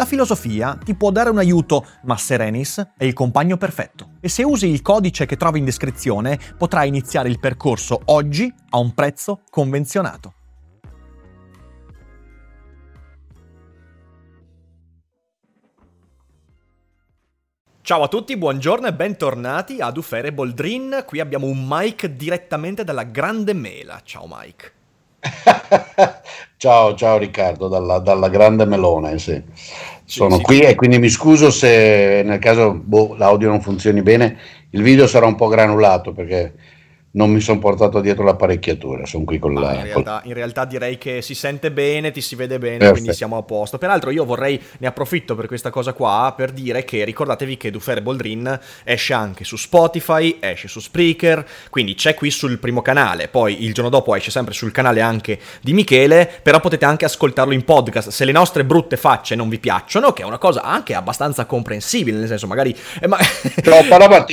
La filosofia ti può dare un aiuto, ma Serenis è il compagno perfetto. E se usi il codice che trovi in descrizione, potrai iniziare il percorso oggi a un prezzo convenzionato. Ciao a tutti, buongiorno e bentornati ad Ufere Boldrin. Qui abbiamo un Mike direttamente dalla Grande Mela. Ciao Mike. ciao, ciao Riccardo, dalla, dalla Grande Melone, sì. Sono sì, qui sì. e quindi mi scuso se nel caso boh, l'audio non funzioni bene, il video sarà un po' granulato perché non mi sono portato dietro l'apparecchiatura, sono qui con la... In realtà, in realtà, direi che si sente bene, ti si vede bene, Perfetto. quindi siamo a posto. Peraltro io vorrei, ne approfitto per questa cosa qua, per dire che ricordatevi che Dufere Boldrin esce anche su Spotify, esce su Spreaker, quindi c'è qui sul primo canale, poi il giorno dopo esce sempre sul canale anche di Michele, però potete anche ascoltarlo in podcast se le nostre brutte facce non vi piacciono, che è una cosa anche abbastanza comprensibile, nel senso magari... Eh, ma... Troppa roba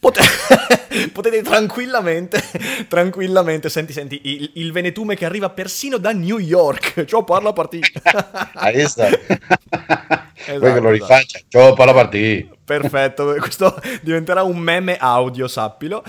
Potete, potete tranquillamente, tranquillamente, senti, senti, il, il, venetume che arriva persino da New York, ciò parla partita. Hai visto? Esatto, Vuoi che lo esatto. rifaccia? Ciao, parla partita. Perfetto, questo diventerà un meme audio, sappilo.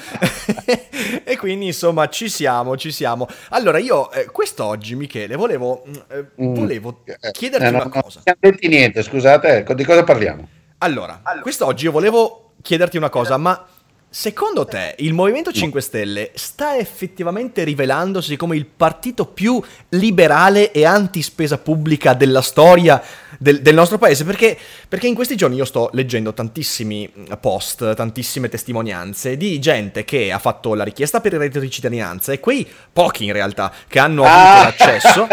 e quindi, insomma, ci siamo, ci siamo. Allora, io eh, quest'oggi, Michele, volevo, mm, eh, mm. volevo eh, chiederti eh, no, una cosa. Non detti niente, scusate, di cosa parliamo? Allora, allora, quest'oggi io volevo chiederti una cosa, ma Secondo te il Movimento 5 Stelle sta effettivamente rivelandosi come il partito più liberale e anti-spesa pubblica della storia del, del nostro paese? Perché, perché, in questi giorni io sto leggendo tantissimi post, tantissime testimonianze di gente che ha fatto la richiesta per il reddito di cittadinanza e quei pochi in realtà che hanno avuto ah. l'accesso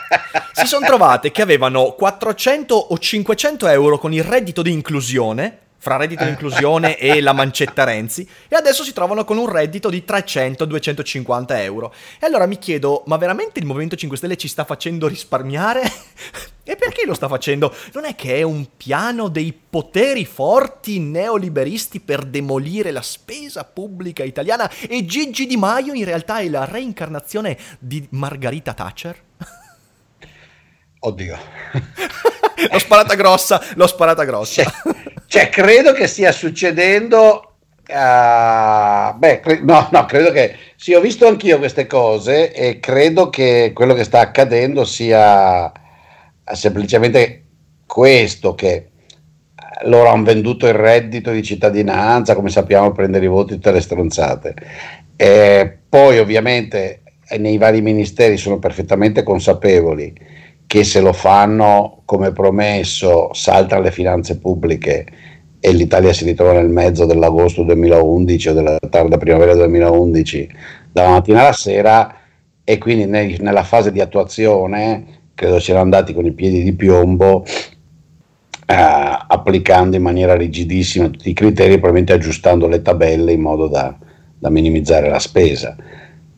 si sono trovate che avevano 400 o 500 euro con il reddito di inclusione fra reddito di inclusione e la mancetta Renzi, e adesso si trovano con un reddito di 300-250 euro. E allora mi chiedo, ma veramente il Movimento 5 Stelle ci sta facendo risparmiare? e perché lo sta facendo? Non è che è un piano dei poteri forti neoliberisti per demolire la spesa pubblica italiana e Gigi Di Maio in realtà è la reincarnazione di Margarita Thatcher? Oddio. l'ho sparata grossa, l'ho sparata grossa. Cioè, credo che stia succedendo. Uh, beh, cre- no, no, credo che sì, ho visto anch'io queste cose e credo che quello che sta accadendo sia semplicemente questo: che eh, loro hanno venduto il reddito di cittadinanza, come sappiamo, prendere i voti tutte le stronzate. E poi, ovviamente, nei vari ministeri sono perfettamente consapevoli che se lo fanno come promesso saltano le finanze pubbliche e l'Italia si ritrova nel mezzo dell'agosto 2011 o della tarda primavera 2011 dalla mattina alla sera e quindi ne, nella fase di attuazione credo siano andati con i piedi di piombo eh, applicando in maniera rigidissima tutti i criteri probabilmente aggiustando le tabelle in modo da, da minimizzare la spesa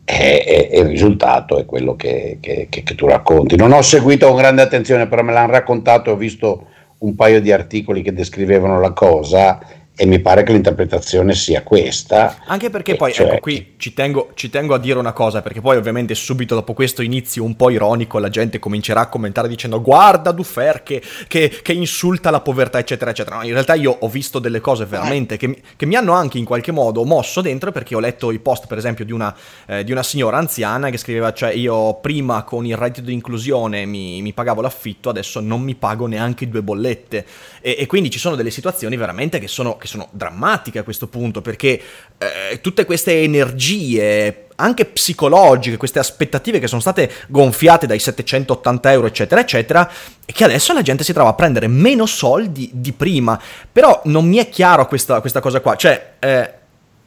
e, il risultato è quello che, che, che, che, tu racconti. Non ho seguito con grande attenzione, però me l'hanno raccontato ho visto un paio di articoli che descrivevano la cosa e mi pare che l'interpretazione sia questa. Anche perché poi, cioè... ecco qui ci tengo, ci tengo, a dire una cosa, perché poi ovviamente subito dopo questo inizio un po' ironico la gente comincerà a commentare dicendo guarda Dufer che, che, che insulta la povertà eccetera eccetera. No, in realtà io ho visto delle cose veramente che, che, mi hanno anche in qualche modo mosso dentro perché ho letto i post per esempio di una, eh, di una signora anziana che scriveva cioè io prima con il reddito di inclusione mi, mi pagavo l'affitto, adesso non mi pago neanche due bollette e, e, quindi ci sono delle situazioni veramente che sono che sono drammatiche a questo punto, perché eh, tutte queste energie, anche psicologiche, queste aspettative che sono state gonfiate dai 780 euro, eccetera, eccetera, e che adesso la gente si trova a prendere meno soldi di prima. Però non mi è chiaro questa, questa cosa qua. Cioè, eh,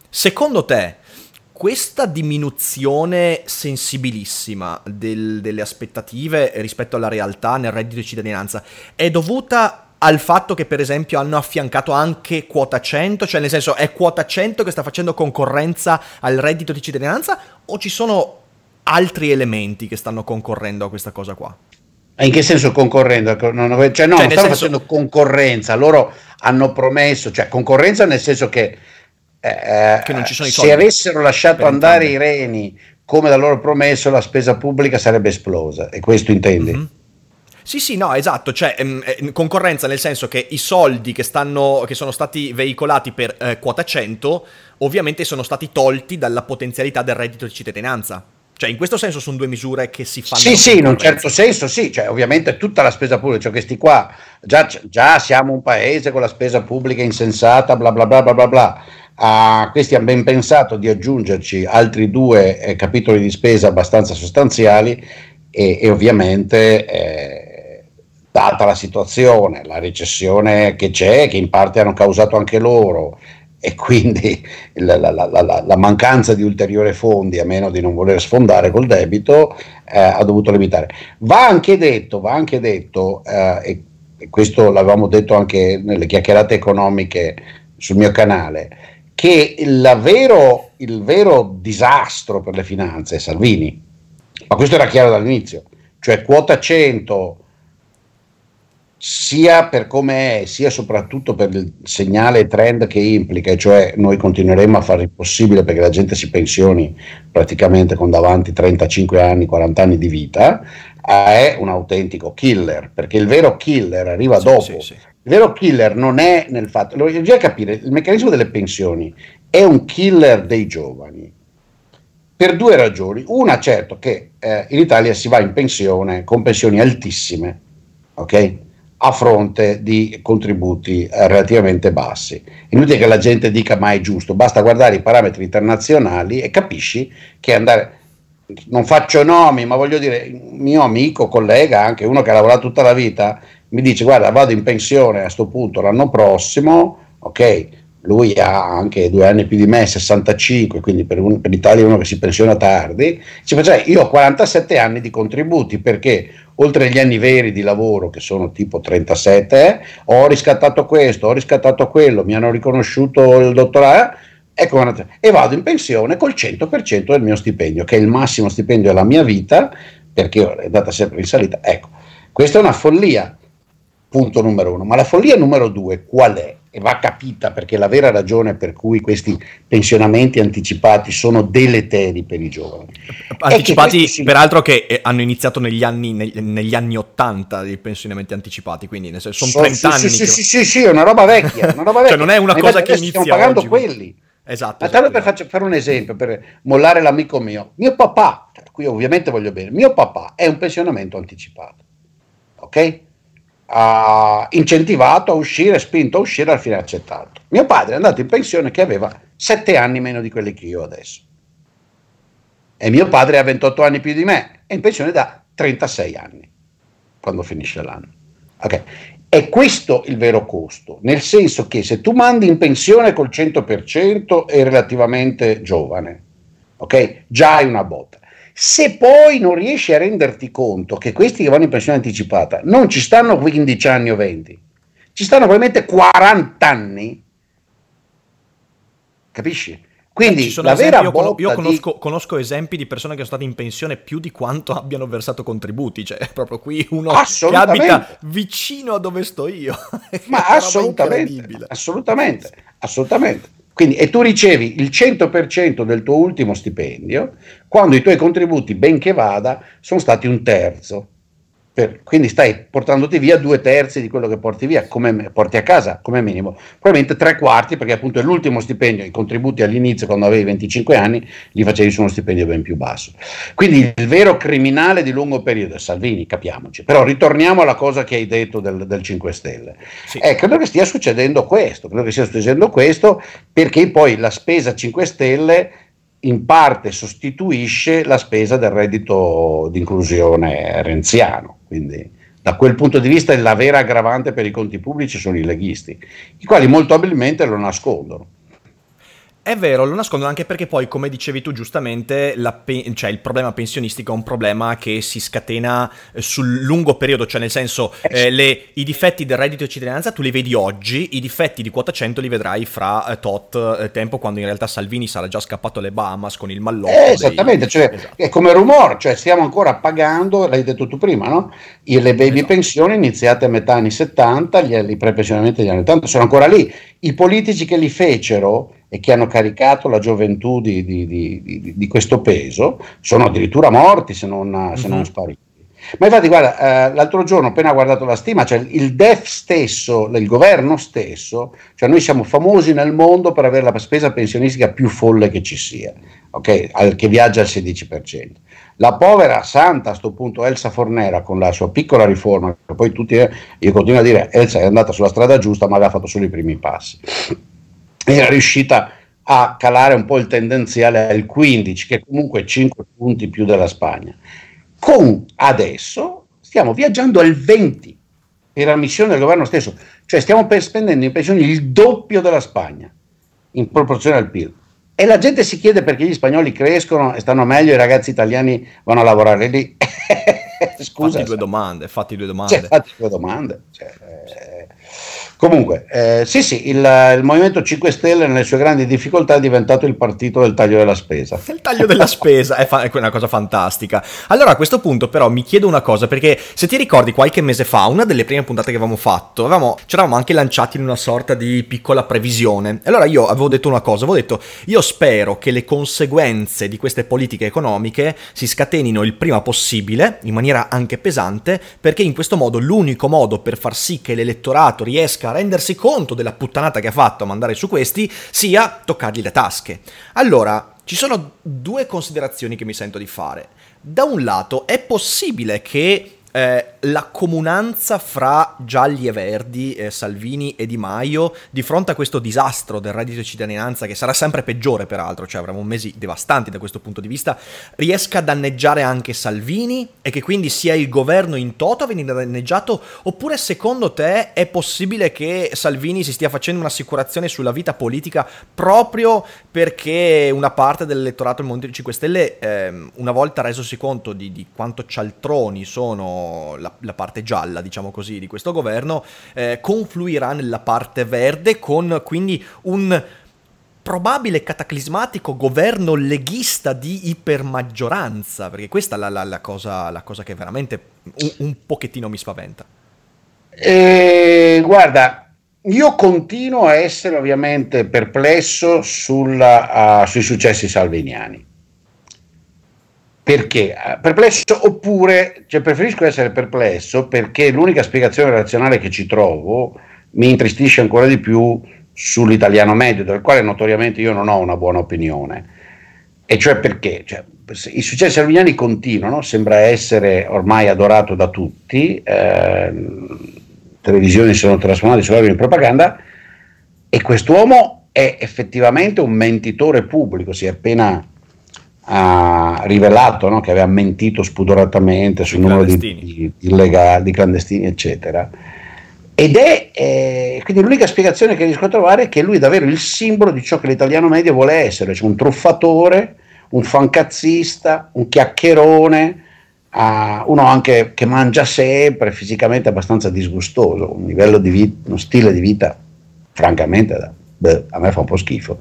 secondo te, questa diminuzione sensibilissima del, delle aspettative rispetto alla realtà nel reddito di cittadinanza è dovuta al fatto che per esempio hanno affiancato anche quota 100, cioè nel senso è quota 100 che sta facendo concorrenza al reddito di cittadinanza o ci sono altri elementi che stanno concorrendo a questa cosa qua? In che senso concorrendo? Cioè no, cioè, non stanno senso... facendo concorrenza, loro hanno promesso, cioè concorrenza nel senso che, eh, che se avessero lasciato andare i reni come da loro promesso la spesa pubblica sarebbe esplosa e questo intendi? Mm-hmm. Sì, sì, no, esatto, cioè ehm, eh, concorrenza nel senso che i soldi che, stanno, che sono stati veicolati per eh, quota 100 ovviamente sono stati tolti dalla potenzialità del reddito di cittadinanza. Cioè, in questo senso sono due misure che si fanno. Sì, sì, in un certo senso sì, cioè, ovviamente tutta la spesa pubblica, cioè questi qua, già, già, siamo un paese con la spesa pubblica insensata, bla bla bla bla bla bla. A questi hanno ben pensato di aggiungerci altri due eh, capitoli di spesa abbastanza sostanziali e, e ovviamente eh, data la situazione, la recessione che c'è, che in parte hanno causato anche loro, e quindi la, la, la, la, mancanza di ulteriori fondi, a meno di non voler sfondare col debito, eh, ha dovuto limitare. Va anche detto, va anche detto eh, e, questo l'avevamo detto anche nelle chiacchierate economiche sul mio canale, che vero, il vero disastro per le finanze è Salvini, ma questo era chiaro dall'inizio, cioè quota 100 sia per come è, sia soprattutto per il segnale trend che implica, cioè noi continueremo a fare il possibile perché la gente si pensioni praticamente con davanti 35 anni, 40 anni di vita, è un autentico killer, perché il vero killer arriva sì, dopo. Sì, sì. Il vero killer non è nel fatto, bisogna capire, il meccanismo delle pensioni è un killer dei giovani per due ragioni. Una, certo, che eh, in Italia si va in pensione con pensioni altissime, ok? A fronte di contributi eh, relativamente bassi. Inutile che la gente dica ma è giusto, basta guardare i parametri internazionali e capisci che andare, non faccio nomi, ma voglio dire, mio amico, collega, anche uno che ha lavorato tutta la vita, mi dice guarda vado in pensione a questo punto l'anno prossimo, ok, lui ha anche due anni più di me, 65, quindi per, un, per l'Italia è uno che si pensiona tardi, dice, cioè, io ho 47 anni di contributi perché oltre agli anni veri di lavoro, che sono tipo 37, ho riscattato questo, ho riscattato quello, mi hanno riconosciuto il dottorato, ecco, e vado in pensione col 100% del mio stipendio, che è il massimo stipendio della mia vita, perché è andata sempre in salita. Ecco, questa è una follia, punto numero uno. Ma la follia numero due qual è? E va capita perché la vera ragione per cui questi pensionamenti anticipati sono deleteri per i giovani. Anticipati, si... peraltro, che eh, hanno iniziato negli anni, negli, anni 80 i pensionamenti anticipati, quindi sono so, 30 sì, anni. Sì, che... sì, sì, sì, è una roba vecchia. Una roba cioè, vecchia. cioè, non è una Ma cosa che inizia Stiamo pagando oggi. quelli. Esatto. Ma tanto per faccio, fare un esempio, per mollare l'amico mio. Mio papà, qui ovviamente voglio bene, mio papà è un pensionamento anticipato. Ok? Ha incentivato a uscire, spinto a uscire, al fine accettato. Mio padre è andato in pensione che aveva 7 anni meno di quelli che io adesso. E mio padre ha 28 anni più di me, è in pensione da 36 anni, quando finisce l'anno. Okay. È questo il vero costo, nel senso che se tu mandi in pensione col 100% è relativamente giovane, ok? Già hai una botta. Se poi non riesci a renderti conto che questi che vanno in pensione anticipata non ci stanno 15 anni o 20, ci stanno probabilmente 40 anni, capisci? Quindi la vera io, conosco, io conosco, di... conosco, esempi di persone che sono state in pensione più di quanto abbiano versato contributi, cioè proprio qui uno che abita vicino a dove sto io. Ma assolutamente, assolutamente, assolutamente. Quindi, e tu ricevi il 100% del tuo ultimo stipendio quando i tuoi contributi, benché vada, sono stati un terzo. Per, quindi stai portandoti via due terzi di quello che porti via, come porti a casa come minimo. Probabilmente tre quarti, perché appunto è l'ultimo stipendio, i contributi all'inizio quando avevi 25 anni li facevi su uno stipendio ben più basso. Quindi il vero criminale di lungo periodo è Salvini, capiamoci. Però ritorniamo alla cosa che hai detto del, del 5 Stelle. Sì. Eh, credo che stia succedendo questo, credo che stia succedendo questo perché poi la spesa 5 Stelle in parte sostituisce la spesa del reddito di inclusione renziano. Quindi da quel punto di vista la vera aggravante per i conti pubblici sono i leghisti, i quali molto abilmente lo nascondono. È vero, lo nascondono anche perché poi, come dicevi tu giustamente, pe- cioè, il problema pensionistico è un problema che si scatena eh, sul lungo periodo, cioè nel senso eh, eh le, i difetti del reddito di cittadinanza tu li vedi oggi, i difetti di quota 100 li vedrai fra eh, tot eh, tempo quando in realtà Salvini sarà già scappato alle Bahamas con il mallotto. Eh, esattamente, dei... cioè, esatto. è come rumore, cioè stiamo ancora pagando, l'hai detto tu prima, no? le baby esatto. pensioni iniziate a metà anni 70, gli, i prepensionamenti degli anni 80 sono ancora lì. I politici che li fecero e che hanno caricato la gioventù di, di, di, di questo peso sono addirittura morti se non, uh-huh. se non mhm. spariti. Ma infatti, guarda, eh, l'altro giorno appena guardato la stima, cioè il DEF stesso, il governo stesso, cioè noi siamo famosi nel mondo per avere la spesa pensionistica più folle che ci sia, okay? Al, che viaggia al 16%. La povera santa a questo punto Elsa Fornera con la sua piccola riforma, che poi tutti, io continuo a dire, Elsa è andata sulla strada giusta ma aveva fatto solo i primi passi era riuscita a calare un po' il tendenziale al 15, che comunque è 5 punti più della Spagna. Con adesso stiamo viaggiando al 20 per la missione del governo stesso, cioè stiamo spendendo in pensioni il doppio della Spagna in proporzione al PIL. E la gente si chiede perché gli spagnoli crescono e stanno meglio, i ragazzi italiani vanno a lavorare lì. Scusa. Fatti due domande, fatti due domande. Cioè, fatti due domande. Cioè, Comunque, eh, sì, sì, il, il, Movimento 5 Stelle nelle sue grandi difficoltà è diventato il partito del taglio della spesa. Il taglio della spesa è, fa- è, una cosa fantastica. Allora, a questo punto, però, mi chiedo una cosa, perché se ti ricordi qualche mese fa, una delle prime puntate che avevamo fatto, avevamo, ci eravamo anche lanciati in una sorta di piccola previsione. Allora, io avevo detto una cosa, avevo detto, io spero che le conseguenze di queste politiche economiche si scatenino il prima possibile, in maniera anche pesante, perché in questo modo l'unico modo per far sì che l'elettorato riesca a rendersi conto della puttanata che ha fatto a mandare su questi sia toccargli le tasche. Allora, ci sono due considerazioni che mi sento di fare. Da un lato, è possibile che eh, la comunanza fra gialli e verdi, eh, Salvini e Di Maio, di fronte a questo disastro del reddito di cittadinanza, che sarà sempre peggiore peraltro, cioè avremo mesi devastanti da questo punto di vista, riesca a danneggiare anche Salvini e che quindi sia il governo in toto a venire danneggiato? Oppure secondo te è possibile che Salvini si stia facendo un'assicurazione sulla vita politica proprio perché una parte dell'elettorato del Movimento 5 Stelle, eh, una volta resosi conto di, di quanto cialtroni sono la, la, parte gialla, diciamo così, di questo governo, eh, confluirà nella parte verde con quindi un probabile cataclismatico governo leghista di ipermaggioranza, perché questa è la, la, la cosa, cosa, che veramente un, un pochettino mi spaventa. Eh, guarda, io continuo a essere ovviamente perplesso sulla, uh, sui successi salviniani. Perché? Eh, perplesso oppure, cioè preferisco essere perplesso perché l'unica spiegazione razionale che ci trovo mi intristisce ancora di più sull'italiano medio, del quale notoriamente io non ho una buona opinione. E cioè perché? Cioè, I successi arminiani continuano, sembra essere ormai adorato da tutti, eh, televisioni sono trasformate su in propaganda, e quest'uomo è effettivamente un mentitore pubblico, si è appena ha rivelato no, che aveva mentito spudoratamente sul numero di, di, illegali, di clandestini, eccetera. Ed è eh, quindi l'unica spiegazione che riesco a trovare è che lui è davvero il simbolo di ciò che l'italiano medio vuole essere, cioè un truffatore, un fancazzista, un chiacchierone, uh, uno anche che mangia sempre, fisicamente abbastanza disgustoso, un livello di vita, uno stile di vita francamente da, beh, a me fa un po' schifo,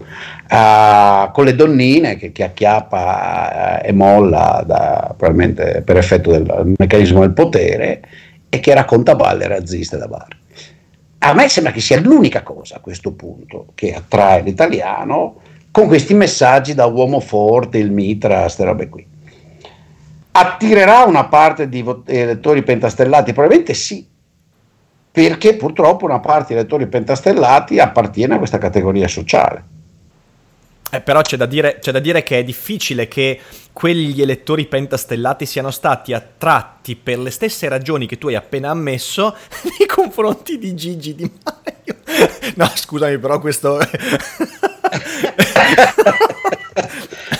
uh, con le donnine che, che acchiappa uh, e molla da, probabilmente per effetto del meccanismo del potere e che racconta balle razziste da bar. A me sembra che sia l'unica cosa a questo punto che attrae l'italiano con questi messaggi da uomo forte, il mitra, queste robe qui. attirerà una parte di elettori pentastellati? Probabilmente sì, perché purtroppo una parte dei elettori pentastellati appartiene a questa categoria sociale. Eh, però c'è da, dire, c'è da, dire, che è difficile che quegli elettori pentastellati siano stati attratti per le stesse ragioni che tu hai appena ammesso nei confronti di Gigi Di Maio. No, scusami, però questo...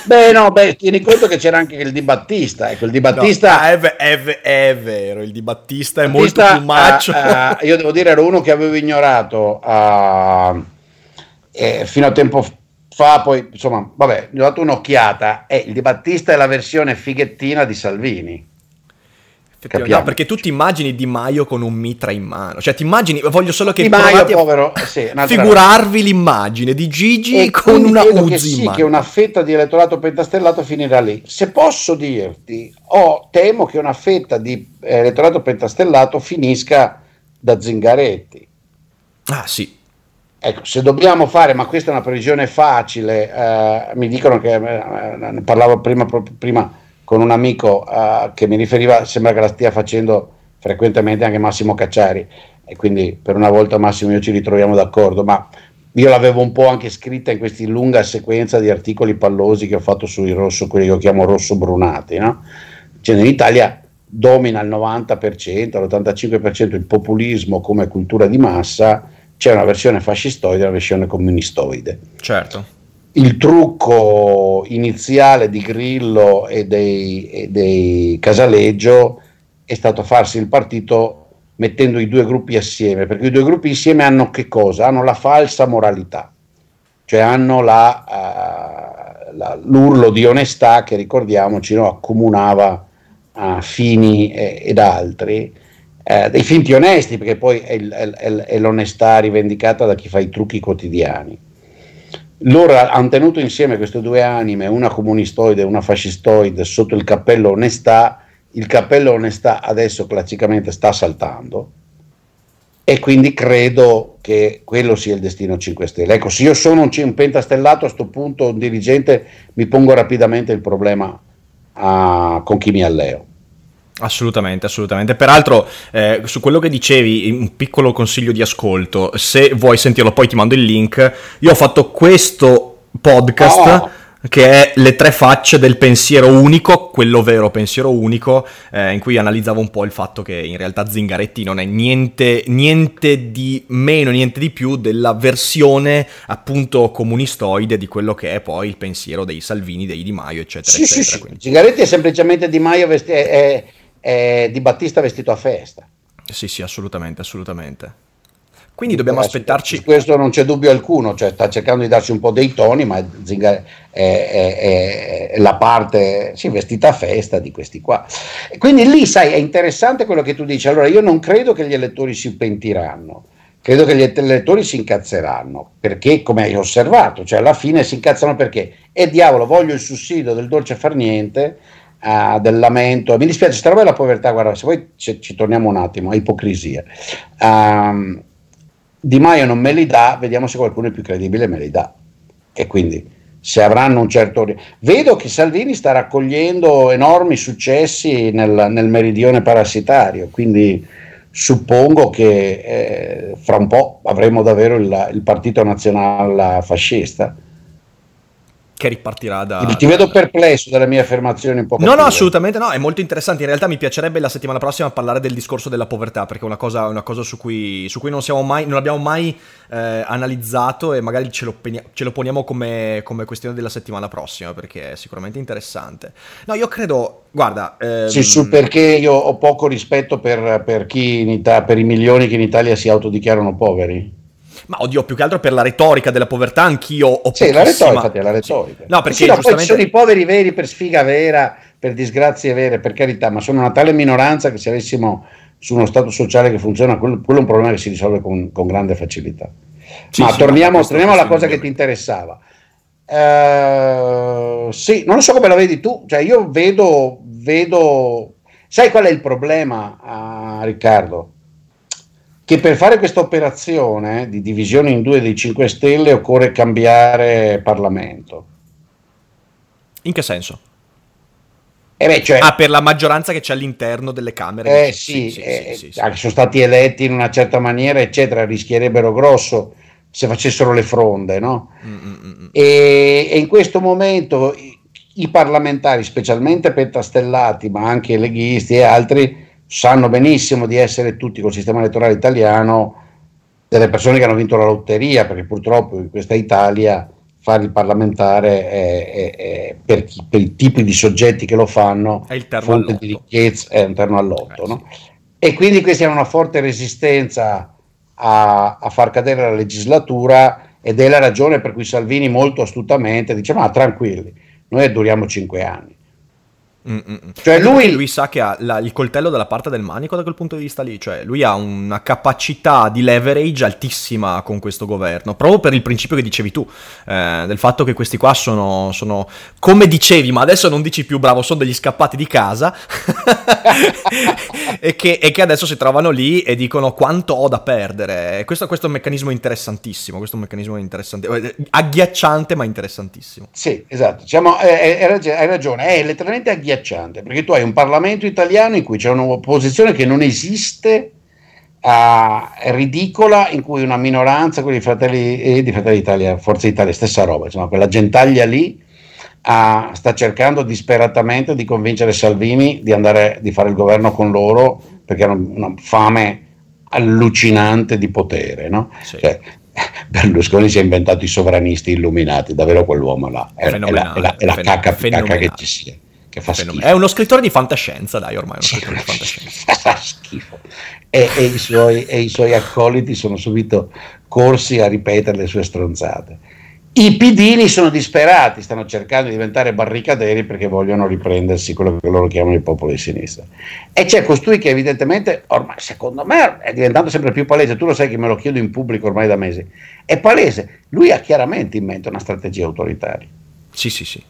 Beh, no, beh, tieni conto che c'era anche il Di Battista. Ecco, il Di Battista. No, è, è, è, vero, il Di Battista è Battista, molto più macio. Uh, uh, io devo dire, era uno che avevo ignorato uh, eh, fino a tempo fa. Poi, insomma, vabbè, gli ho dato un'occhiata. E il Di Battista è la versione fighettina di Salvini. No, perché tu ti immagini Di Maio con un mitra in mano, cioè ti immagini, voglio solo che Di Maio, povero, sì, figurarvi l'immagine di Gigi e con una Uzi che sì, che una fetta di elettorato pentastellato finirà lì. Se posso dirti, oh, temo che una fetta di elettorato pentastellato finisca da Zingaretti. Ah, sì. Ecco, se dobbiamo fare, ma questa è una previsione facile, eh, mi dicono che eh, ne parlavo prima, prima con un amico uh, che mi riferiva, sembra che la stia facendo frequentemente anche Massimo Cacciari e quindi per una volta Massimo e io ci ritroviamo d'accordo, ma io l'avevo un po' anche scritta in questa lunga sequenza di articoli pallosi che ho fatto sui rosso, quelli che io chiamo rosso brunati, no? Cioè in Italia domina il 90%, l'85% il populismo come cultura di massa, c'è una versione fascistoide e una versione comunistoide. Certo il trucco iniziale di Grillo e dei, e dei, Casaleggio è stato farsi il partito mettendo i due gruppi assieme, perché i due gruppi insieme hanno che cosa? Hanno la falsa moralità, cioè hanno la, uh, la, l'urlo di onestà che ricordiamoci no, accomunava uh, Fini e, ed altri, uh, dei finti onesti, perché poi è, è, è l'onestà rivendicata da chi fa i trucchi quotidiani loro hanno tenuto insieme queste due anime, una comunistoide e una fascistoide, sotto il cappello onestà. Il cappello onestà adesso classicamente sta saltando e quindi credo che quello sia il destino 5 Stelle. Ecco, se io sono un, un pentastellato a questo punto, un dirigente, mi pongo rapidamente il problema a, con chi mi alleo. Assolutamente, assolutamente. Peraltro, eh, su quello che dicevi, un piccolo consiglio di ascolto, se vuoi sentirlo poi ti mando il link, io ho fatto questo podcast oh. che è le tre facce del pensiero unico, quello vero pensiero unico, eh, in cui analizzavo un po' il fatto che in realtà Zingaretti non è niente, niente di meno, niente di più della versione appunto comunistoide di quello che è poi il pensiero dei Salvini, dei Di Maio, eccetera, sì, eccetera. Sì, sì. Zingaretti è semplicemente Di Maio vesti- è eh, di Battista vestito a festa. Sì, sì, assolutamente, assolutamente. Quindi dobbiamo aspettarci. Su questo non c'è dubbio alcuno, cioè sta cercando di darsi un po' dei toni, ma Zinga è, è, è, la parte sì, vestita a festa di questi qua. Quindi lì, sai, è interessante quello che tu dici. Allora, io non credo che gli elettori si pentiranno, credo che gli elettori si incazzeranno, perché, come hai osservato, cioè alla fine si incazzano perché, e diavolo, voglio il sussidio del dolce far niente uh, del lamento. Mi dispiace, sta roba è la povertà, guarda, se poi ci, ci torniamo un attimo, a ipocrisia. Um, di Maio non me li dà, vediamo se qualcuno è più credibile me li dà. E quindi se avranno un certo... Vedo che Salvini sta raccogliendo enormi successi nel, nel meridione parassitario, quindi suppongo che eh, fra un po' avremo davvero il, il partito nazionale fascista che ripartirà da... Ti vedo perplesso dalle mie affermazioni un po'. No, no, assolutamente no, è molto interessante. In realtà mi piacerebbe la settimana prossima parlare del discorso della povertà, perché è una cosa, una cosa su, cui, su cui non, mai, non, abbiamo mai eh, analizzato e magari ce lo, ce lo poniamo come, come, questione della settimana prossima, perché è sicuramente interessante. No, io credo, guarda... Ehm... Sì, su perché io ho poco rispetto per, per, chi in Italia, per i milioni che in Italia si autodichiarano poveri. Ma oddio, più che altro per la retorica della povertà, anch'io ho Sì, la retorica, la retorica. No, perché sì, no, giustamente... sono i poveri veri per sfiga vera, per disgrazie vere, per carità, ma sono una tale minoranza che se avessimo su uno stato sociale che funziona, quello, quello è un problema che si risolve con, con grande facilità. Sì, ma sì, torniamo, torniamo alla cosa che ti interessava. Uh, sì, non lo so come la vedi tu, cioè io vedo, vedo... Sai qual è il problema, uh, Riccardo? Che per fare questa operazione di divisione in due dei 5 Stelle occorre cambiare Parlamento. In che senso? Eh beh, cioè, ah, per la maggioranza che c'è all'interno delle Camere. Eh sì, sì, eh, sì, sì, sono stati eletti in una certa maniera, eccetera, rischierebbero grosso se facessero le fronde, no? Mm-mm. E, e in questo momento i, i parlamentari, specialmente pentastellati, ma anche leghisti e altri, sanno benissimo di essere tutti col sistema elettorale italiano delle persone che hanno vinto la lotteria, perché purtroppo in questa Italia fare il parlamentare è, è, è per, per, i tipi di soggetti che lo fanno è fonte di ricchezza è interno all'otto. Eh, no? sì. E quindi questi hanno una forte resistenza a, a, far cadere la legislatura ed è la ragione per cui Salvini molto astutamente dice ma tranquilli, noi duriamo cinque anni. Mm-mm. Cioè lui... lui... sa che ha la, il coltello dalla parte del manico da quel punto di vista lì, cioè lui ha una capacità di leverage altissima con questo governo, proprio per il principio che dicevi tu, eh, del fatto che questi qua sono, sono, come dicevi, ma adesso non dici più bravo, sono degli scappati di casa e, che, e, che, adesso si trovano lì e dicono quanto ho da perdere. Questo, questo è un meccanismo interessantissimo, questo è un meccanismo interessante, eh, agghiacciante ma interessantissimo. Sì, esatto, diciamo, eh, hai ragione, è letteralmente agghiacciante agghiacciante, perché tu hai un Parlamento italiano in cui c'è un'opposizione che non esiste, uh, ridicola, in cui una minoranza, quelli di Fratelli, eh, di Fratelli Italia, Forza Italia, stessa roba, insomma, quella gentaglia lì uh, sta cercando disperatamente di convincere Salvini di andare di fare il governo con loro perché hanno una fame allucinante di potere, no? Sì. Cioè, Berlusconi si è inventato i sovranisti illuminati, davvero quell'uomo là, è, è la, è la, è la cacca, cacca che ci sia che fa schifo. È uno scrittore di fantascienza, dai, ormai è uno scrittore di fantascienza. fa schifo. E, e, i suoi, e, i suoi, accoliti sono subito corsi a ripetere le sue stronzate. I pidini sono disperati, stanno cercando di diventare barricaderi perché vogliono riprendersi quello che loro chiamano il popolo di sinistra. E c'è costui che evidentemente, ormai secondo me è diventato sempre più palese, tu lo sai che me lo chiedo in pubblico ormai da mesi, è palese, lui ha chiaramente in mente una strategia autoritaria. Sì, sì, sì.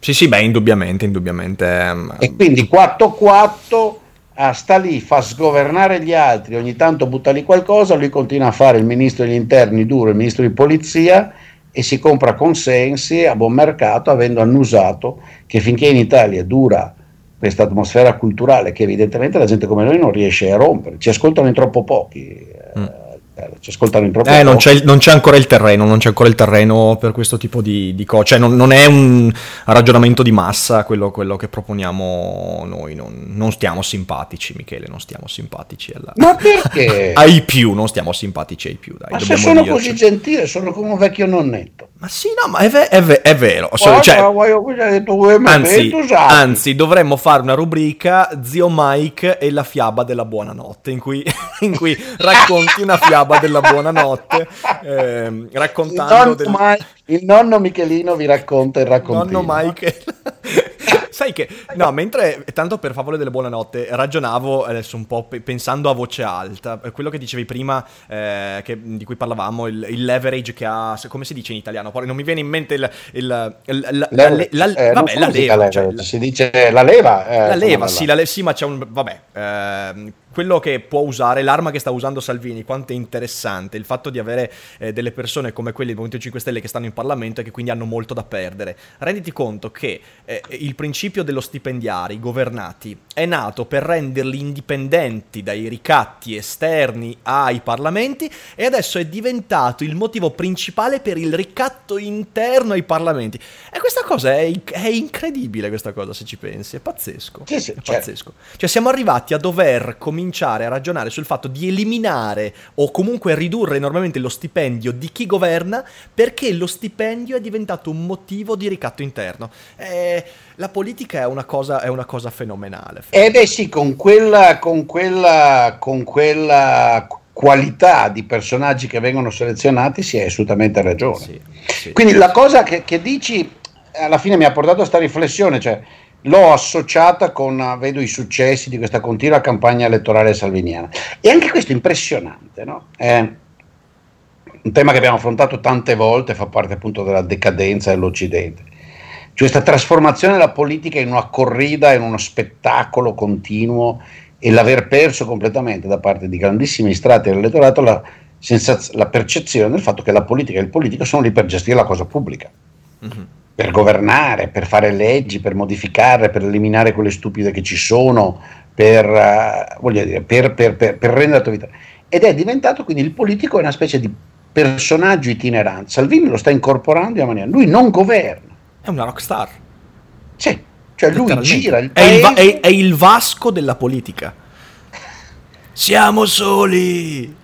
Sì, sì, beh, indubbiamente, indubbiamente. Ehm, e quindi 4-4 ah, sta lì, fa sgovernare gli altri, ogni tanto butta lì qualcosa, lui continua a fare il ministro degli interni duro, il ministro di polizia e si compra consensi a buon mercato avendo annusato che finché in Italia dura questa atmosfera culturale che evidentemente la gente come noi non riesce a rompere, ci ascoltano in troppo pochi. Mm eh, ci ascoltano in troppo. Eh, non c'è, non c'è, ancora il terreno, non c'è ancora il terreno per questo tipo di, di cose. Cioè, non, non, è un ragionamento di massa quello, quello che proponiamo noi. Non, non, stiamo simpatici, Michele, non stiamo simpatici. Alla... Ma perché? ai più, non stiamo simpatici ai più. Dai, Ma se sono dirci. così gentile, sono come un vecchio nonnetto. Ma sì, no, ma è, ve- è, ve- è vero. Guarda, cioè, anzi, anzi, dovremmo fare una rubrica Zio Mike e la fiaba della buonanotte, in cui, in cui racconti una fiaba della buonanotte, eh, raccontando... Il nonno, del... Mike, il nonno Michelino vi racconta il raccontino. Nonno Mike... Sai che, no, mentre, tanto per favore delle buonanotte, ragionavo adesso un po' pe- pensando a voce alta, quello che dicevi prima, eh, che, di cui parlavamo, il, il, leverage che ha, come si dice in italiano? Poi non mi viene in mente il... il, la, la, la, eh, vabbè, la leva. Cioè, si dice la leva. Eh, la leva, sì, la le- sì, ma c'è un... vabbè... Eh, quello che può usare, l'arma che sta usando Salvini, quanto è interessante il fatto di avere eh, delle persone come quelli del Movimento 5 Stelle che stanno in Parlamento e che quindi hanno molto da perdere. Renditi conto che eh, il principio dello stipendiari governati è nato per renderli indipendenti dai ricatti esterni ai parlamenti e adesso è diventato il motivo principale per il ricatto interno ai parlamenti. E questa cosa è, è incredibile, questa cosa se ci pensi, è pazzesco. Sì, sì, è certo. pazzesco. Cioè siamo arrivati a dover cominciare cominciare a ragionare sul fatto di eliminare o comunque ridurre enormemente lo stipendio di chi governa perché lo stipendio è diventato un motivo di ricatto interno. Eh, la politica è una cosa, è una cosa fenomenale. Eh beh sì, con quella, con quella, con quella qualità di personaggi che vengono selezionati si è assolutamente ragione. Sì, sì. Quindi la cosa che, che dici alla fine mi ha portato a questa riflessione, cioè l'ho associata con, vedo i successi di questa continua campagna elettorale salviniana. E anche questo è impressionante, no? È un tema che abbiamo affrontato tante volte, fa parte appunto della decadenza dell'Occidente. Cioè questa trasformazione della politica in una corrida, in uno spettacolo continuo e l'aver perso completamente da parte di grandissimi strati dell'elettorato la, sensaz- la percezione del fatto che la politica e il politico sono lì per gestire la cosa pubblica. Mm-hmm per governare, per fare leggi, per modificarle, per eliminare quelle stupide che ci sono, per, uh, dire, per, per, per rendere la tua vita. Ed è diventato quindi il politico è una specie di personaggio itinerante. Salvini lo sta incorporando in maniera. Lui non governa. È una rockstar. Sì, cioè lui gira il paese. È il, va- è, è il Vasco della politica. Siamo soli.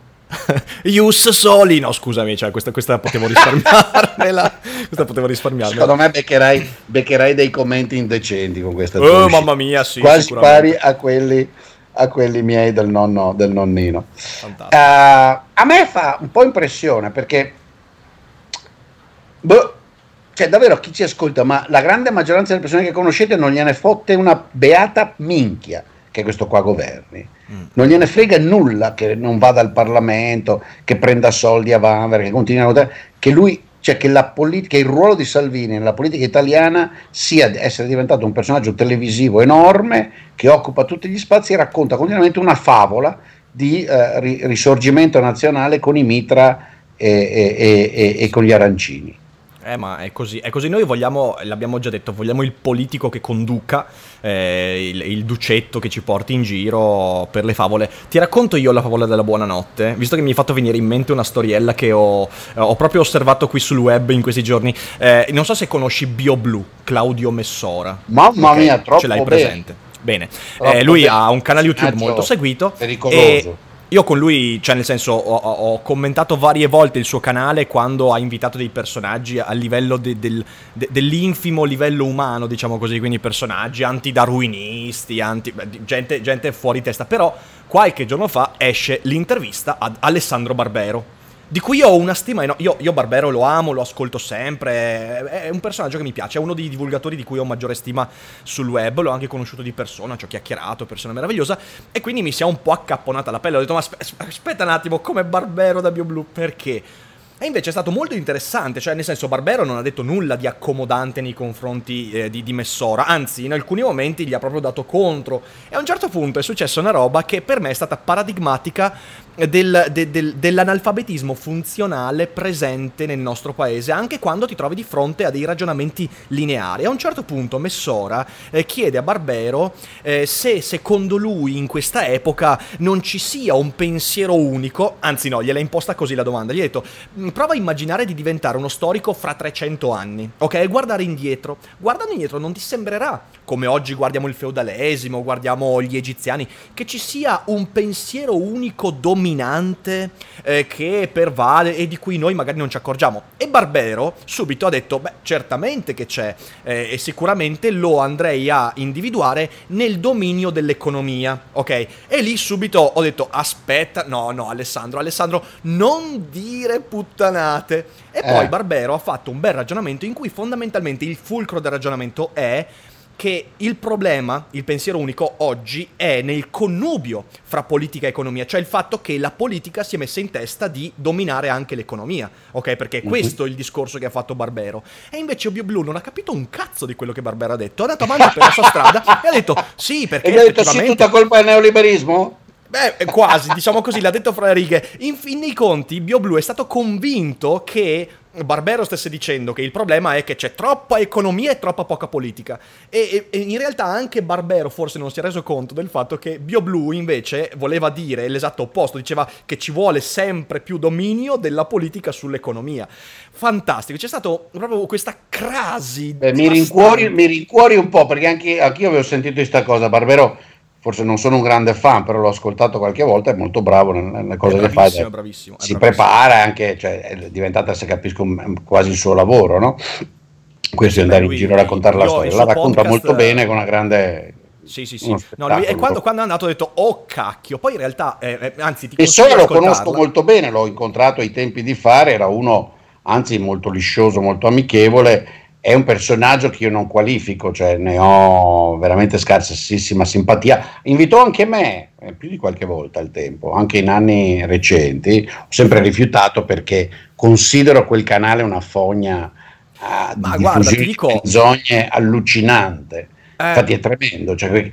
Ius soli. No, scusami, cioè, questa, questa potevo risparmiarmela. questa potevo risparmiarmela. Secondo me beccherai, beccherai dei commenti indecenti con questa. Oh, mamma mia, sì. Quasi pari a quelli, a quelli miei del, nonno, del nonnino. Uh, a me fa un po' impressione perché. Boh, cioè davvero chi ci ascolta, ma la grande maggioranza delle persone che conoscete non gliene fotte una beata minchia che questo qua governi. Mm. Non gliene frega nulla che non vada al Parlamento, che prenda soldi a Vanver, che continui a votare, che lui, cioè che, la polit- che il ruolo di Salvini nella politica italiana sia essere diventato un personaggio televisivo enorme che occupa tutti gli spazi e racconta continuamente una favola di eh, risorgimento nazionale con i mitra e, e, e, e con gli arancini. Eh, ma è così, è così. Noi vogliamo, l'abbiamo già detto, vogliamo il politico che conduca, eh, il, il, ducetto che ci porti in giro per le favole. Ti racconto io la favola della buonanotte, visto che mi hai fatto venire in mente una storiella che ho, ho proprio osservato qui sul web in questi giorni. Eh, non so se conosci BioBlue, Claudio Messora. Mamma okay, mia, troppo Ce l'hai presente? Bene. Bene. Eh, lui bene. ha un canale YouTube molto seguito. Pericoloso. E io con lui, cioè nel senso, ho, ho, commentato varie volte il suo canale quando ha invitato dei personaggi a livello de, del, de, dell'infimo livello umano, diciamo così, quindi personaggi antidarwinisti, anti, gente, gente fuori testa. Però qualche giorno fa esce l'intervista ad Alessandro Barbero di cui ho una stima enorme. Io, io, Barbero lo amo, lo ascolto sempre. È un personaggio che mi piace, è uno dei divulgatori di cui ho maggiore stima sul web. L'ho anche conosciuto di persona, ci ho chiacchierato, persona meravigliosa. E quindi mi si è un po' accapponata la pelle. Ho detto, ma aspetta un attimo, come Barbero da BioBlue? Perché? E invece è stato molto interessante, cioè nel senso Barbero non ha detto nulla di accomodante nei confronti eh, di, di, Messora, anzi in alcuni momenti gli ha proprio dato contro. E a un certo punto è successa una roba che per me è stata paradigmatica del, de, del, dell'analfabetismo funzionale presente nel nostro paese, anche quando ti trovi di fronte a dei ragionamenti lineari. A un certo punto Messora eh, chiede a Barbero eh, se secondo lui in questa epoca non ci sia un pensiero unico, anzi no, gliel'ha imposta così la domanda, gli ha detto mm, prova a immaginare di diventare uno storico fra 300 anni, ok? Guardare indietro. Guardando indietro non ti sembrerà, come oggi guardiamo il feudalesimo, guardiamo gli egiziani, che ci sia un pensiero unico dominante eh, che pervade e di cui noi magari non ci accorgiamo. E Barbero subito ha detto, beh, certamente che c'è eh, e sicuramente lo andrei a individuare nel dominio dell'economia, ok? E lì subito ho detto, aspetta, no, no, Alessandro, Alessandro, non dire puttanate. E eh. poi Barbero ha fatto un bel ragionamento in cui fondamentalmente il fulcro del ragionamento è che il problema, il pensiero unico oggi è nel connubio fra politica e economia, cioè il fatto che la politica si è messa in testa di dominare anche l'economia, ok? Perché uh-huh. questo è il discorso che ha fatto Barbero. E invece Obio Blu non ha capito un cazzo di quello che Barbero ha detto, è andato avanti per la sua strada e ha detto sì, perché... E gli ha detto sì, tutta colpa del neoliberismo? Beh, quasi, diciamo così, l'ha detto fra le righe. In fin dei conti, BioBlue è stato convinto che Barbero stesse dicendo che il problema è che c'è troppa economia e troppa poca politica. E, e, e, in realtà anche Barbero forse non si è reso conto del fatto che BioBlue invece voleva dire l'esatto opposto, diceva che ci vuole sempre più dominio della politica sull'economia. Fantastico, c'è stato proprio questa crasi. Beh, mi, rincuori, mi rincuori un po' perché anche, anche io avevo sentito questa cosa, Barbero forse non sono un grande fan, però l'ho ascoltato qualche volta, è molto bravo nelle cose che fa. È bravissimo, si prepara anche, cioè, è diventata, se capisco, quasi il suo lavoro, no? Questo di andare in giro a raccontare la storia. La racconta podcast... molto bene con una grande sì, sì, sì. No, lui, e quando, quando, è andato ho detto, oh cacchio, poi in realtà, eh, eh anzi ti E solo lo conosco molto bene, l'ho incontrato ai tempi di fare, era uno, anzi molto liscioso, molto amichevole, è un personaggio che io non qualifico, cioè ne ho veramente scarsissima simpatia. Invitò anche me, eh, più di qualche volta al tempo, anche in anni recenti, ho sempre rifiutato perché considero quel canale una fogna Ma di guarda, ti dico... menzogne allucinante. Eh. Infatti è tremendo. Cioè,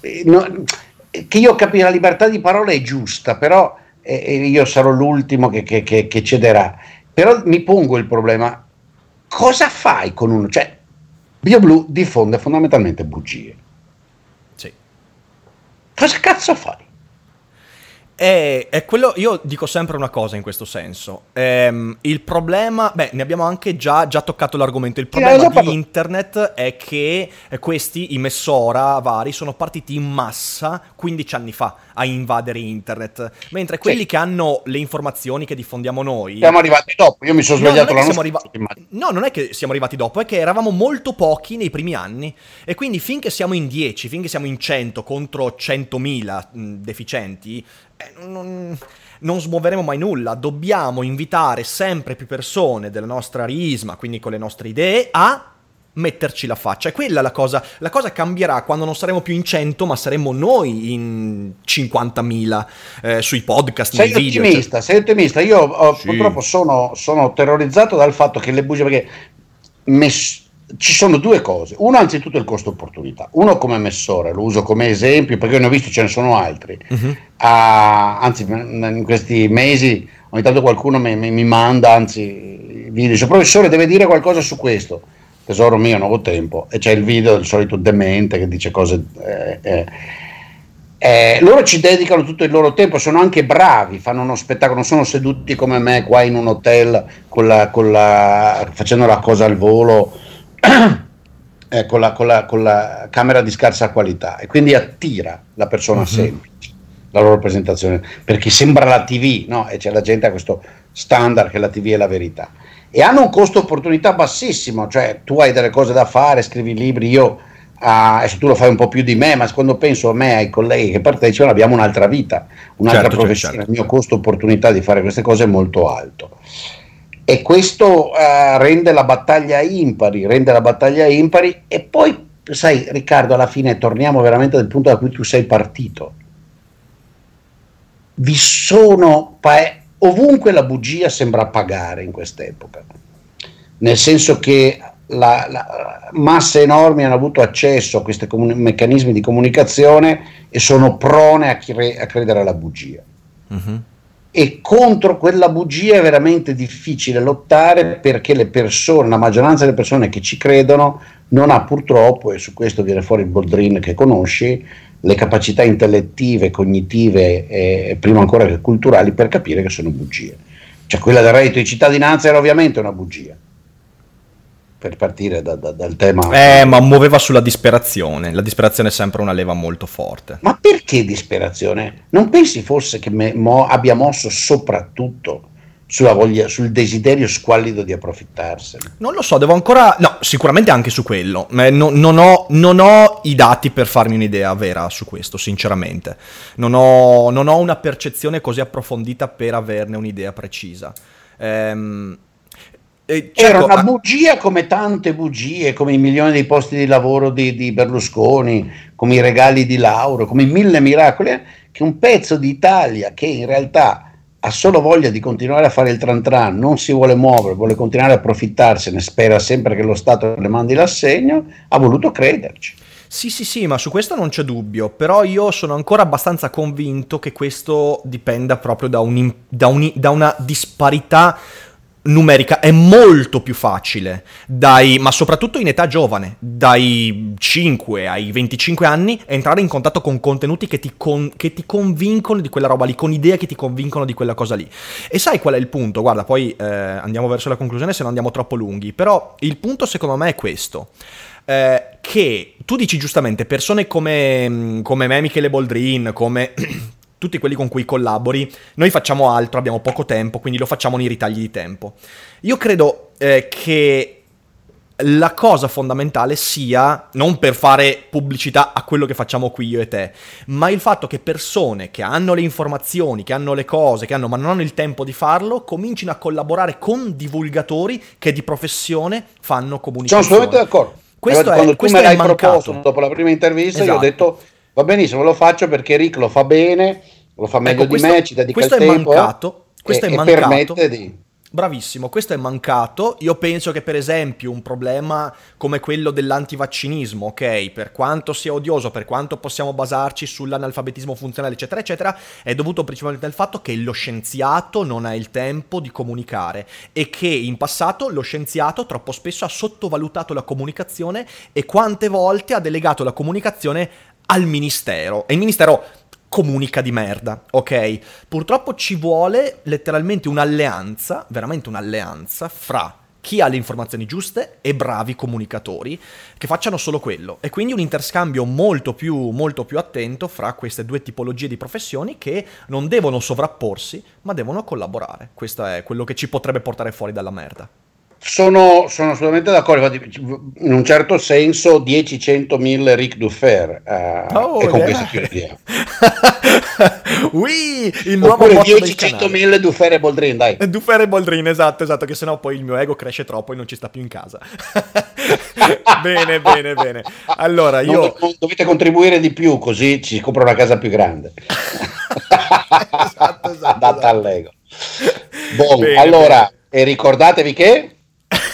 eh, no, che io capisco, la libertà di parola è giusta, però eh, io sarò l'ultimo che, che, che, che cederà. Però mi pongo il problema, cosa fai con uno? Cioè, BioBlue diffonde fondamentalmente bugie. Sì. Cosa cazzo fai? È, è quello, io dico sempre una cosa in questo senso. Ehm, il problema, beh, ne abbiamo anche già, già toccato l'argomento. Il problema già di parlato. internet è che eh, questi, i Messora vari, sono partiti in massa 15 anni fa a invadere internet. Mentre quelli che hanno le informazioni che diffondiamo noi. Siamo arrivati dopo, io mi sono No, svegliato che l'anno scorso, arriva- no, non è che siamo arrivati dopo, è che eravamo molto pochi nei primi anni. E quindi finché siamo in 10, finché siamo in 100 contro 100.000 mh, deficienti, non, non smuoveremo mai nulla. Dobbiamo invitare sempre più persone della nostra risma, quindi con le nostre idee, a metterci la faccia. E quella è la cosa. La cosa cambierà quando non saremo più in 100, ma saremo noi in 50.000 eh, sui podcast, Sei nei video. cioè- ottimista, sei ottimista. Io oh, Sì. purtroppo sono, sono terrorizzato dal fatto che le bugie, perché mess- ci sono due cose. Uno, anzitutto, il costo opportunità. Uno come messore, lo uso come esempio perché ne ho visto, ce ne sono altri. Mhm. Ah, anzi, in questi mesi ogni tanto qualcuno mi, mi- mi manda, anzi, video, dice professore deve dire qualcosa su questo. Tesoro mio, non ho tempo. E c'è il video del solito demente che dice cose... eh, eh. Eh, loro ci dedicano tutto il loro tempo, sono anche bravi, fanno uno spettacolo, non sono seduti come me qua in un hotel con la- con la- facendo la cosa al volo eh, con, la, con la- con la camera di scarsa qualità. E quindi attira la persona semplice la loro presentazione. Perché sembra la TV no? e c'è la gente ha questo standard che la TV è la verità. E hanno un costo opportunità bassissimo cioè tu hai delle cose da fare scrivi libri io ah, adesso tu lo fai un po' più di me ma quando penso a me ai colleghi che partecipano abbiamo un'altra vita un'altra Certo, certo, professione. Certo. il mio costo opportunità di fare queste cose è molto alto e questo eh, rende la battaglia impari, rende la battaglia impari e poi, sai Riccardo, alla fine torniamo veramente al punto da cui tu sei partito. Vi sono, pa- ovunque la bugia sembra pagare in quest'epoca, nel senso che la, la- masse enormi hanno avuto accesso a questi comuni- meccanismi di comunicazione e sono prone a, cre- a credere alla bugia Mhm. E contro quella bugia è veramente difficile lottare perché le persone, la maggioranza delle persone che ci credono non ha purtroppo, e su questo viene fuori il Boldrin che conosci, le capacità intellettive, cognitive e prima ancora che culturali per capire che sono bugie. Cioè quella del reddito di cittadinanza era ovviamente una bugia. Per partire da- da- dal tema... Eh, ma muoveva sulla disperazione. La disperazione è sempre una leva molto forte. Ma perché disperazione? Non pensi forse che me- mo- abbia mosso soprattutto sulla voglia, sul desiderio squallido di approfittarsene? Non lo so, devo ancora... No, sicuramente anche su quello. Ma no- non, ho, non ho i dati per farmi un'idea vera su questo, sinceramente. Non ho, non ho una percezione così approfondita per averne un'idea precisa. Ehm, e Era certo, una ah, bugia come tante bugie, come i milioni di posti di lavoro di, di Berlusconi, come i regali di Lauro, come i mille miracoli, eh, che un pezzo d'Italia che in realtà ha solo voglia di continuare a fare il tran tran, non si vuole muovere, vuole continuare a approfittarsene, spera sempre che lo Stato le mandi l'assegno, ha voluto crederci. Sì, sì, sì, ma su questo non c'è dubbio, però io sono ancora abbastanza convinto che questo dipenda proprio da, un, da, un, da una disparità numerica. È molto più facile, dai, ma soprattutto in età giovane, dai 5 ai 25 anni, entrare in contatto con contenuti che ti, con- che ti convincono di quella roba lì, con idee che ti convincono di quella cosa lì. E sai qual è il punto? Guarda, poi eh, andiamo verso la conclusione se non andiamo troppo lunghi, però il punto secondo me è questo eh, che tu dici giustamente persone come, mm, come me, Michele Boldrin, come tutti quelli con cui collabori, noi facciamo altro, abbiamo poco tempo, quindi lo facciamo nei ritagli di tempo. Io credo eh, che la cosa fondamentale sia non per fare pubblicità a quello che facciamo qui io e te, ma il fatto che persone che hanno le informazioni, che hanno le cose, che hanno, ma non hanno il tempo di farlo, comincino a collaborare con divulgatori che di professione fanno Sono comunicazione. assolutamente d'accordo. Questo è- quando questo tu me l'hai mancato. proposto dopo la prima intervista, io Esatto. ho detto va benissimo, lo faccio perché Rick lo fa bene, lo fa meglio Ecco, questo- di me, ci dedica questo il è tempo eh, mancato, questo e, è mancato. permette di... Bravissimo, questo è mancato. Io penso che per esempio un problema come quello dell'antivaccinismo, ok, per quanto sia odioso, per quanto possiamo basarci sull'analfabetismo funzionale, eccetera, eccetera, è dovuto principalmente al fatto che lo scienziato non ha il tempo di comunicare e che in passato lo scienziato troppo spesso ha sottovalutato la comunicazione e quante volte ha delegato la comunicazione al ministero. E il ministero comunica di merda, ok? Purtroppo ci vuole letteralmente un'alleanza, veramente un'alleanza fra chi ha le informazioni giuste e bravi comunicatori che facciano solo quello e quindi un interscambio molto più, molto più attento fra queste due tipologie di professioni che non devono sovrapporsi ma devono collaborare. Questo è quello che ci potrebbe portare fuori dalla merda. Sono, sono, assolutamente d'accordo, in un certo senso 10-100.000 Ric Dufer uh, oh, e con yeah. questo chiudiamo. Ui, il nuovo 10-100.000 Dufer e Boldrin, dai. Dufer e Boldrin, esatto, esatto, che sennò poi il mio ego cresce troppo e non ci sta più in casa. bene, bene, bene. Allora, io... Non, dovete contribuire di più, così ci compro una casa più grande. esatto, esatto. Data esatto. all'ego. Bon, bene, allora, bene. e ricordatevi che...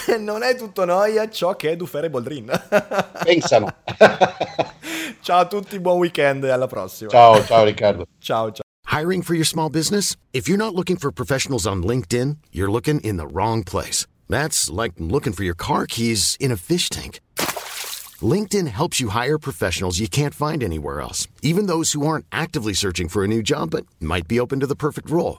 non è tutto noia ciò che è Dufere Boldrin. Pensano. ciao a tutti, buon weekend e alla prossima. Ciao, ciao Riccardo. Ciao, ciao. Hiring for your small business? If you're not looking for professionals on LinkedIn, you're looking in the wrong place. That's like looking for your car keys in a fish tank. LinkedIn helps you hire professionals you can't find anywhere else, even those who aren't actively searching for a new job but might be open to the perfect role.